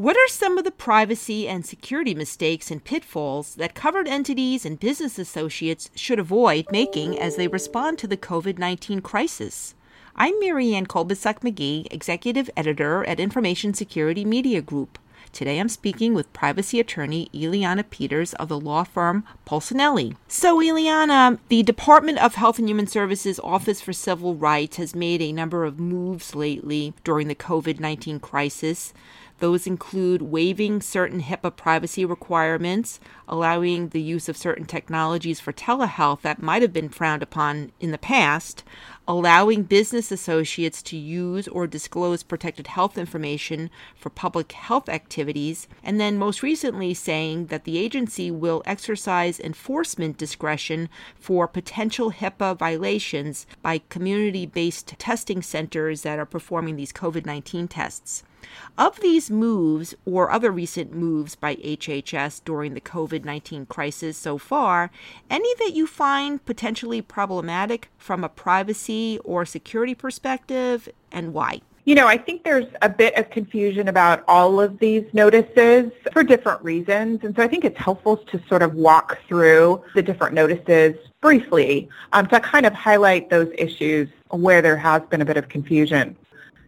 What are some of the privacy and security mistakes and pitfalls that covered entities and business associates should avoid making as they respond to the COVID 19 crisis? I'm Marianne Kolbasuk McGee, Executive Editor at Information Security Media Group. Today I'm speaking with privacy attorney Iliana Peters of the law firm Polsinelli. So, Iliana, the Department of Health and Human Services Office for Civil Rights has made a number of moves lately during the COVID 19 crisis. Those include waiving certain HIPAA privacy requirements, allowing the use of certain technologies for telehealth that might have been frowned upon in the past, allowing business associates to use or disclose protected health information for public health activities, and then most recently saying that the agency will exercise enforcement discretion for potential HIPAA violations by community based testing centers that are performing these COVID 19 tests. Of these moves or other recent moves by HHS during the COVID 19 crisis so far, any that you find potentially problematic from a privacy or security perspective and why? You know, I think there's a bit of confusion about all of these notices for different reasons. And so I think it's helpful to sort of walk through the different notices briefly um, to kind of highlight those issues where there has been a bit of confusion.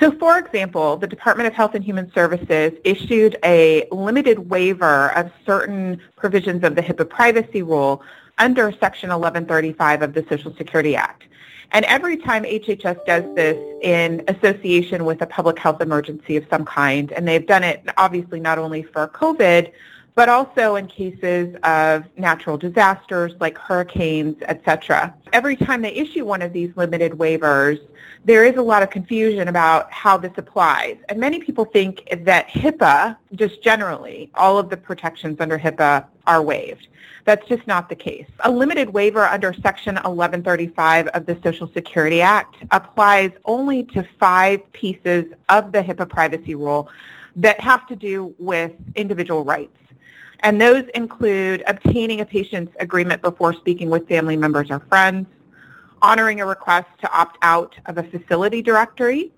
So for example, the Department of Health and Human Services issued a limited waiver of certain provisions of the HIPAA privacy rule under Section 1135 of the Social Security Act. And every time HHS does this in association with a public health emergency of some kind, and they've done it obviously not only for COVID, but also in cases of natural disasters like hurricanes, etc. Every time they issue one of these limited waivers, there is a lot of confusion about how this applies. And many people think that HIPAA, just generally, all of the protections under HIPAA are waived. That's just not the case. A limited waiver under Section 1135 of the Social Security Act applies only to five pieces of the HIPAA privacy rule that have to do with individual rights. And those include obtaining a patient's agreement before speaking with family members or friends, honoring a request to opt out of a facility directory,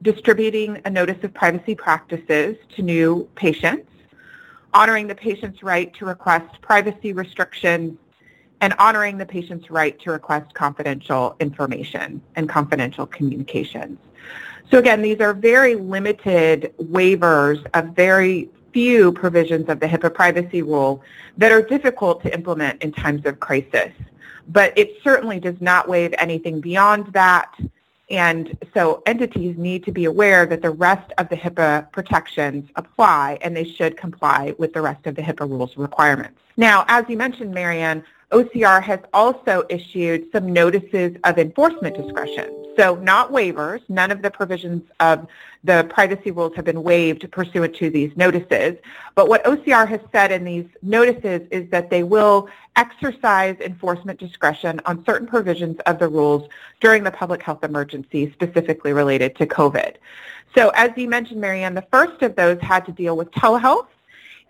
distributing a notice of privacy practices to new patients, honoring the patient's right to request privacy restrictions, and honoring the patient's right to request confidential information and confidential communications. So again, these are very limited waivers of very few provisions of the HIPAA privacy rule that are difficult to implement in times of crisis. But it certainly does not waive anything beyond that. And so entities need to be aware that the rest of the HIPAA protections apply and they should comply with the rest of the HIPAA rules requirements. Now, as you mentioned, Marianne, OCR has also issued some notices of enforcement discretion. So not waivers. None of the provisions of the privacy rules have been waived pursuant to these notices. But what OCR has said in these notices is that they will exercise enforcement discretion on certain provisions of the rules during the public health emergency specifically related to COVID. So as you mentioned, Marianne, the first of those had to deal with telehealth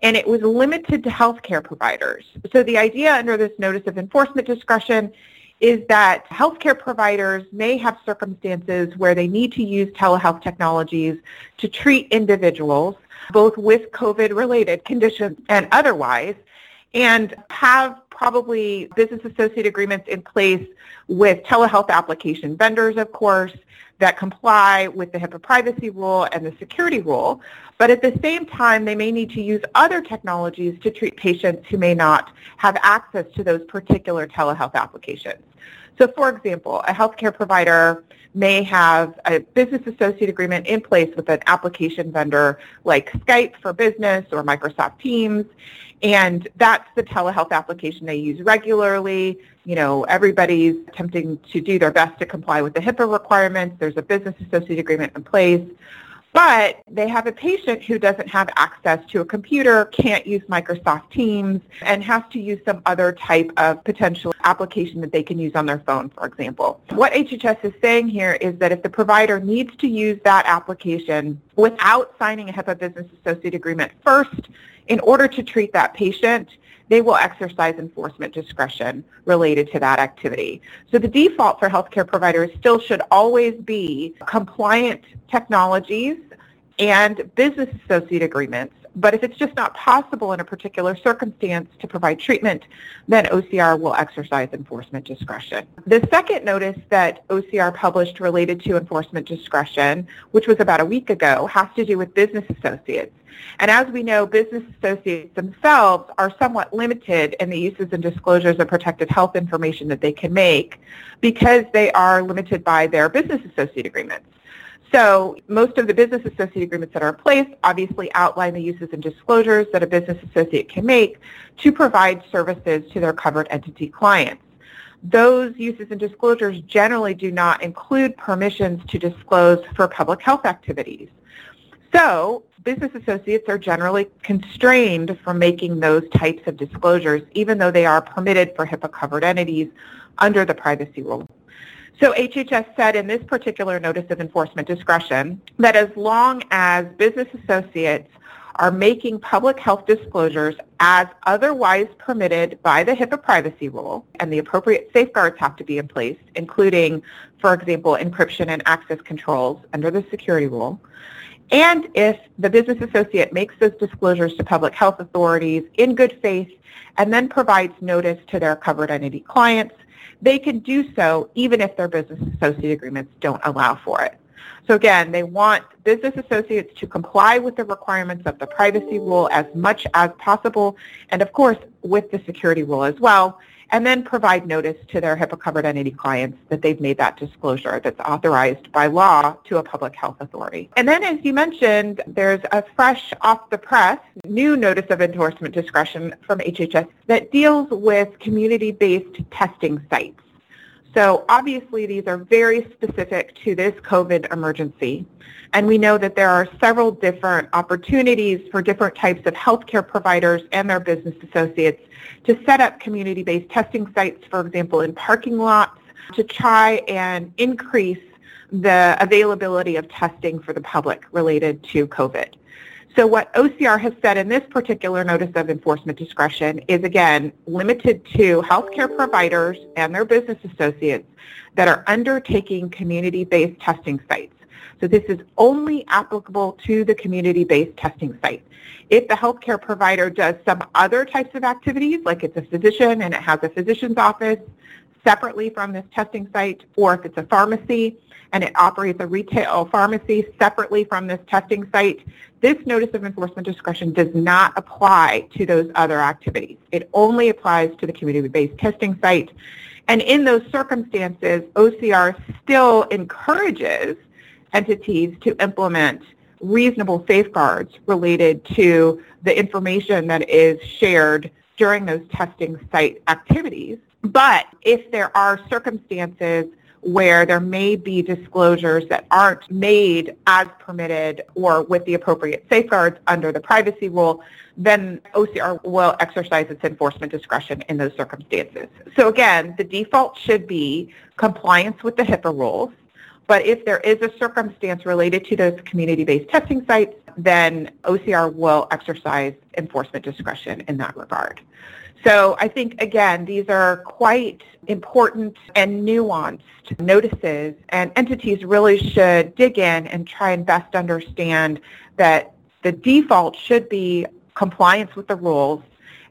and it was limited to healthcare providers. So the idea under this notice of enforcement discretion is that healthcare providers may have circumstances where they need to use telehealth technologies to treat individuals, both with COVID-related conditions and otherwise, and have probably business associate agreements in place with telehealth application vendors, of course, that comply with the HIPAA privacy rule and the security rule. But at the same time, they may need to use other technologies to treat patients who may not have access to those particular telehealth applications. So for example, a healthcare provider may have a business associate agreement in place with an application vendor like Skype for Business or Microsoft Teams, and that's the telehealth application they use regularly. You know, everybody's attempting to do their best to comply with the HIPAA requirements. There's a business associate agreement in place. But they have a patient who doesn't have access to a computer, can't use Microsoft Teams, and has to use some other type of potential application that they can use on their phone, for example. What HHS is saying here is that if the provider needs to use that application without signing a HIPAA business associate agreement first in order to treat that patient, they will exercise enforcement discretion related to that activity. So the default for healthcare providers still should always be compliant technologies and business associate agreements. But if it's just not possible in a particular circumstance to provide treatment, then OCR will exercise enforcement discretion. The second notice that OCR published related to enforcement discretion, which was about a week ago, has to do with business associates. And as we know, business associates themselves are somewhat limited in the uses and disclosures of protected health information that they can make because they are limited by their business associate agreements. So most of the business associate agreements that are in place obviously outline the uses and disclosures that a business associate can make to provide services to their covered entity clients. Those uses and disclosures generally do not include permissions to disclose for public health activities. So business associates are generally constrained from making those types of disclosures, even though they are permitted for HIPAA-covered entities under the privacy rule. So HHS said in this particular notice of enforcement discretion that as long as business associates are making public health disclosures as otherwise permitted by the HIPAA privacy rule, and the appropriate safeguards have to be in place, including, for example, encryption and access controls under the security rule, and if the business associate makes those disclosures to public health authorities in good faith and then provides notice to their covered entity clients, they can do so even if their business associate agreements don't allow for it. So again, they want business associates to comply with the requirements of the privacy rule as much as possible, and of course with the security rule as well, and then provide notice to their HIPAA-covered entity clients that they've made that disclosure that's authorized by law to a public health authority. And then, as you mentioned, there's a fresh off-the-press new notice of endorsement discretion from HHS that deals with community-based testing sites. So obviously these are very specific to this COVID emergency. And we know that there are several different opportunities for different types of healthcare providers and their business associates to set up community-based testing sites, for example, in parking lots, to try and increase the availability of testing for the public related to COVID. So what OCR has said in this particular notice of enforcement discretion is, again, limited to healthcare providers and their business associates that are undertaking community-based testing sites. So this is only applicable to the community-based testing site. If the healthcare provider does some other types of activities, like it's a physician and it has a physician's office separately from this testing site, or if it's a pharmacy and it operates a retail pharmacy separately from this testing site, this notice of enforcement discretion does not apply to those other activities. It only applies to the community-based testing site. And in those circumstances, OCR still encourages entities to implement reasonable safeguards related to the information that is shared during those testing site activities. But if there are circumstances where there may be disclosures that aren't made as permitted or with the appropriate safeguards under the privacy rule, then OCR will exercise its enforcement discretion in those circumstances. So again, the default should be compliance with the HIPAA rules. But if there is a circumstance related to those community-based testing sites, then OCR will exercise enforcement discretion in that regard. So I think, again, these are quite important and nuanced notices, and entities really should dig in and try and best understand that the default should be compliance with the rules,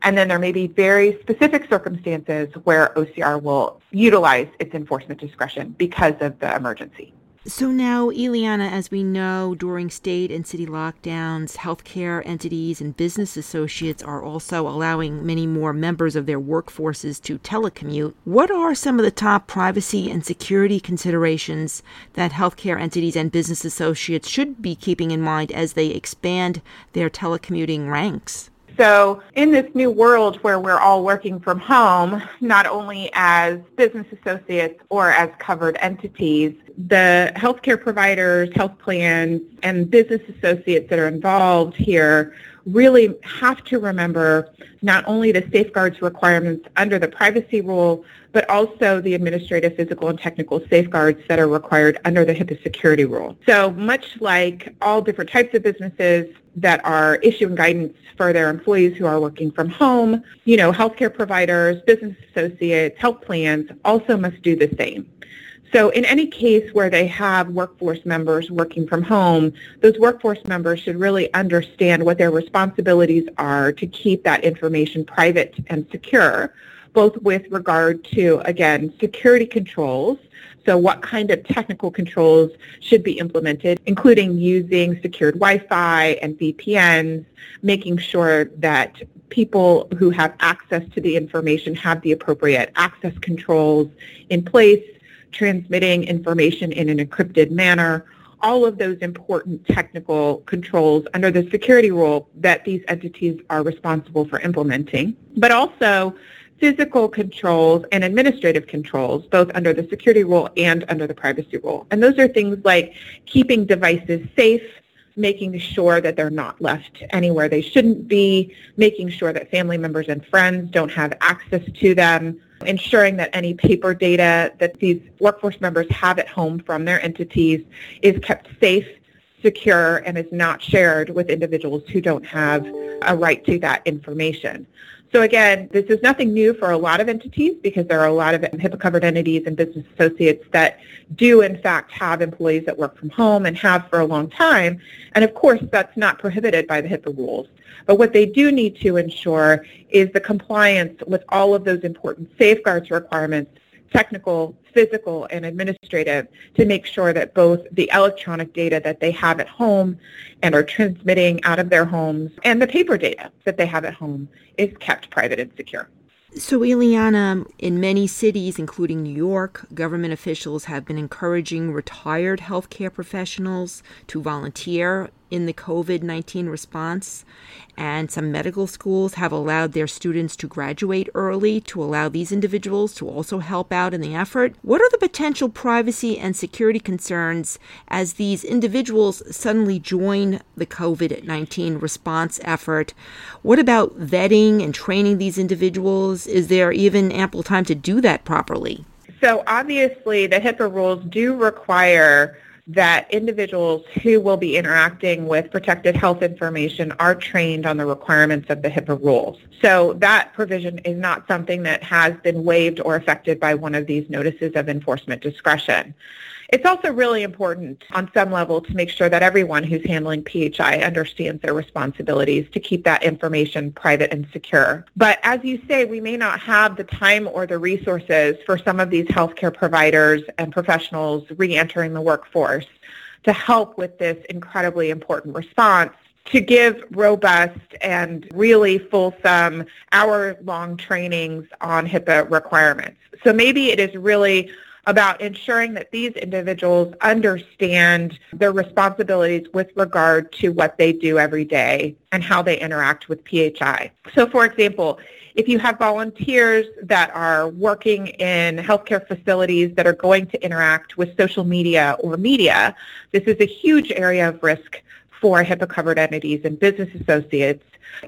and then there may be very specific circumstances where OCR will utilize its enforcement discretion because of the emergency. So now, Iliana, as we know, during state and city lockdowns, healthcare entities and business associates are also allowing many more members of their workforces to telecommute. What are some of the top privacy and security considerations that healthcare entities and business associates should be keeping in mind as they expand their telecommuting ranks? So in this new world where we're all working from home, not only as business associates or as covered entities, the healthcare providers, health plans, and business associates that are involved here really have to remember not only the safeguards requirements under the privacy rule, but also the administrative, physical, and technical safeguards that are required under the HIPAA security rule. So much like all different types of businesses that are issuing guidance for their employees who are working from home, you know, healthcare providers, business associates, health plans also must do the same. So in any case where they have workforce members working from home, those workforce members should really understand what their responsibilities are to keep that information private and secure, both with regard to, again, security controls, so what kind of technical controls should be implemented, including using secured Wi-Fi and VPNs, making sure that people who have access to the information have the appropriate access controls in place, transmitting information in an encrypted manner, all of those important technical controls under the security rule that these entities are responsible for implementing, but also physical controls and administrative controls, both under the security rule and under the privacy rule. And those are things like keeping devices safe, making sure that they're not left anywhere they shouldn't be, making sure that family members and friends don't have access to them, ensuring that any paper data that these workforce members have at home from their entities is kept safe, secure, and is not shared with individuals who don't have a right to that information. So again, this is nothing new for a lot of entities because there are a lot of HIPAA-covered entities and business associates that do in fact have employees that work from home and have for a long time. And of course, that's not prohibited by the HIPAA rules. But what they do need to ensure is the compliance with all of those important safeguards requirements technical, physical, and administrative to make sure that both the electronic data that they have at home and are transmitting out of their homes and the paper data that they have at home is kept private and secure. So, Iliana, in many cities, including New York, government officials have been encouraging retired healthcare professionals to volunteer in the COVID 19 response, and some medical schools have allowed their students to graduate early to allow these individuals to also help out in the effort. What are the potential privacy and security concerns as these individuals suddenly join the COVID 19 response effort? What about vetting and training these individuals? Is there even ample time to do that properly? So, obviously, the HIPAA rules do require that individuals who will be interacting with protected health information are trained on the requirements of the HIPAA rules. So that provision is not something that has been waived or affected by one of these notices of enforcement discretion. It's also really important on some level to make sure that everyone who's handling PHI understands their responsibilities to keep that information private and secure. But as you say, we may not have the time or the resources for some of these healthcare providers and professionals re-entering the workforce to help with this incredibly important response to give robust and really fulsome hour-long trainings on HIPAA requirements. So maybe it is really about ensuring that these individuals understand their responsibilities with regard to what they do every day and how they interact with PHI. So for example, if you have volunteers that are working in healthcare facilities that are going to interact with social media or media, this is a huge area of risk for HIPAA-covered entities and business associates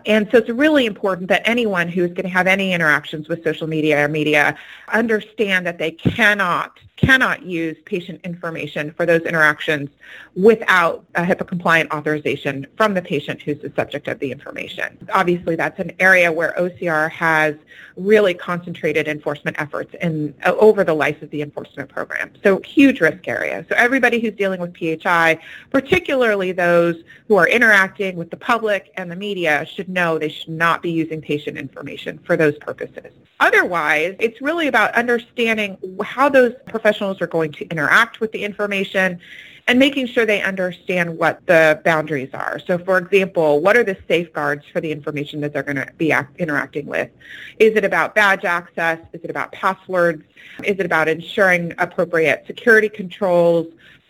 and so it's really important that anyone who is going to have any interactions with social media or media understand that they cannot cannot use patient information for those interactions without a HIPAA compliant authorization from the patient who's the subject of the information. Obviously, that's an area where OCR has really concentrated enforcement efforts in over the life of the enforcement program. So huge risk area. So everybody who's dealing with PHI, particularly those who are interacting with the public and the media, should know they should not be using patient information for those purposes. Otherwise, it's really about understanding how those professionals are going to interact with the information and making sure they understand what the boundaries are. So for example, what are the safeguards for the information that they're going to be act- interacting with? Is it about badge access? Is it about passwords? Is it about ensuring appropriate security controls?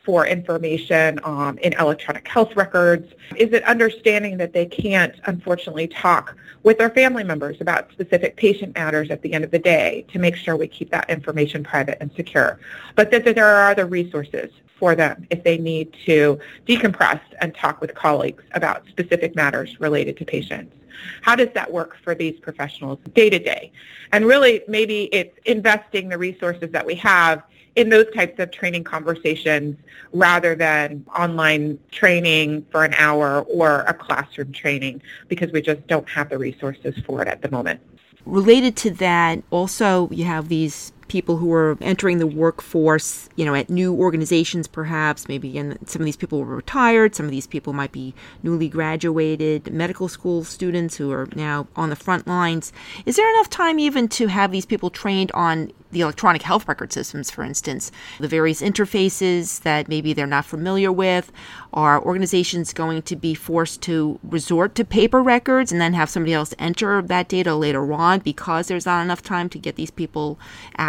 For information um, in electronic health records? Is it understanding that they can't, unfortunately, talk with their family members about specific patient matters at the end of the day to make sure we keep that information private and secure? But that, that there are other resources for them if they need to decompress and talk with colleagues about specific matters related to patients. How does that work for these professionals day to day? And really, maybe it's investing the resources that we have in those types of training conversations rather than online training for an hour or a classroom training because we just don't have the resources for it at the moment. Related to that, also you have these people who are entering the workforce, you know, at new organizations perhaps, maybe and some of these people were retired, some of these people might be newly graduated medical school students who are now on the front lines. Is there enough time even to have these people trained on the electronic health record systems, for instance, the various interfaces that maybe they're not familiar with? Are organizations going to be forced to resort to paper records and then have somebody else enter that data later on because there's not enough time to get these people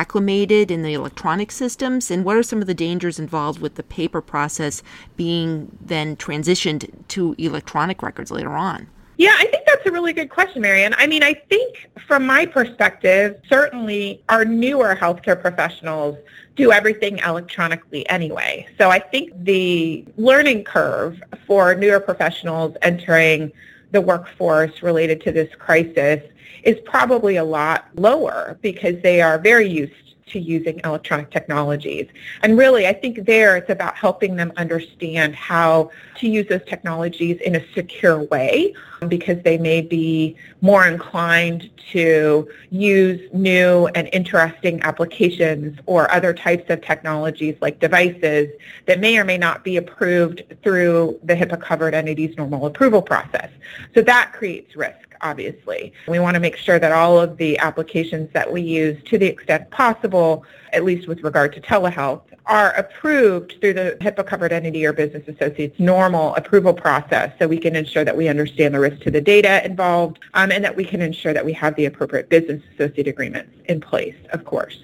acclimated in the electronic systems? And what are some of the dangers involved with the paper process being then transitioned to electronic records later on? Yeah, I think that's a really good question, Marianne. I mean, I think from my perspective, certainly our newer healthcare professionals do everything electronically anyway. So I think the learning curve for newer professionals entering the workforce related to this crisis is probably a lot lower because they are very used to using electronic technologies. And really, I think there it's about helping them understand how to use those technologies in a secure way um, because they may be more inclined to use new and interesting applications or other types of technologies like devices that may or may not be approved through the HIPAA covered entities normal approval process. So that creates risk obviously. We want to make sure that all of the applications that we use to the extent possible, at least with regard to telehealth, are approved through the HIPAA covered entity or business associate's normal approval process so we can ensure that we understand the risk to the data involved um, and that we can ensure that we have the appropriate business associate agreements in place, of course.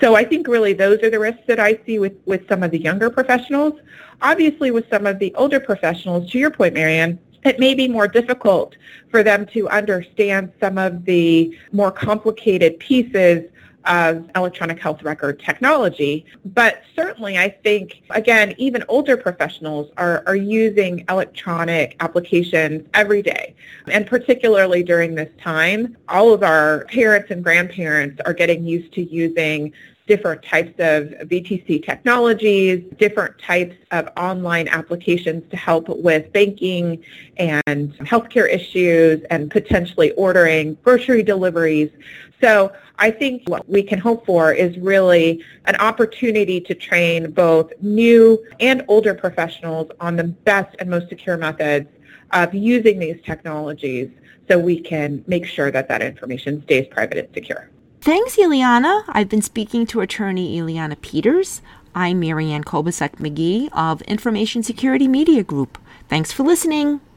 So I think really those are the risks that I see with, with some of the younger professionals. Obviously with some of the older professionals, to your point, Marianne, it may be more difficult for them to understand some of the more complicated pieces of electronic health record technology. But certainly I think, again, even older professionals are, are using electronic applications every day. And particularly during this time, all of our parents and grandparents are getting used to using different types of VTC technologies, different types of online applications to help with banking and healthcare issues and potentially ordering grocery deliveries. So I think what we can hope for is really an opportunity to train both new and older professionals on the best and most secure methods of using these technologies so we can make sure that that information stays private and secure. Thanks, Iliana. I've been speaking to attorney Iliana Peters. I'm Marianne Kolbasuk McGee of Information Security Media Group. Thanks for listening.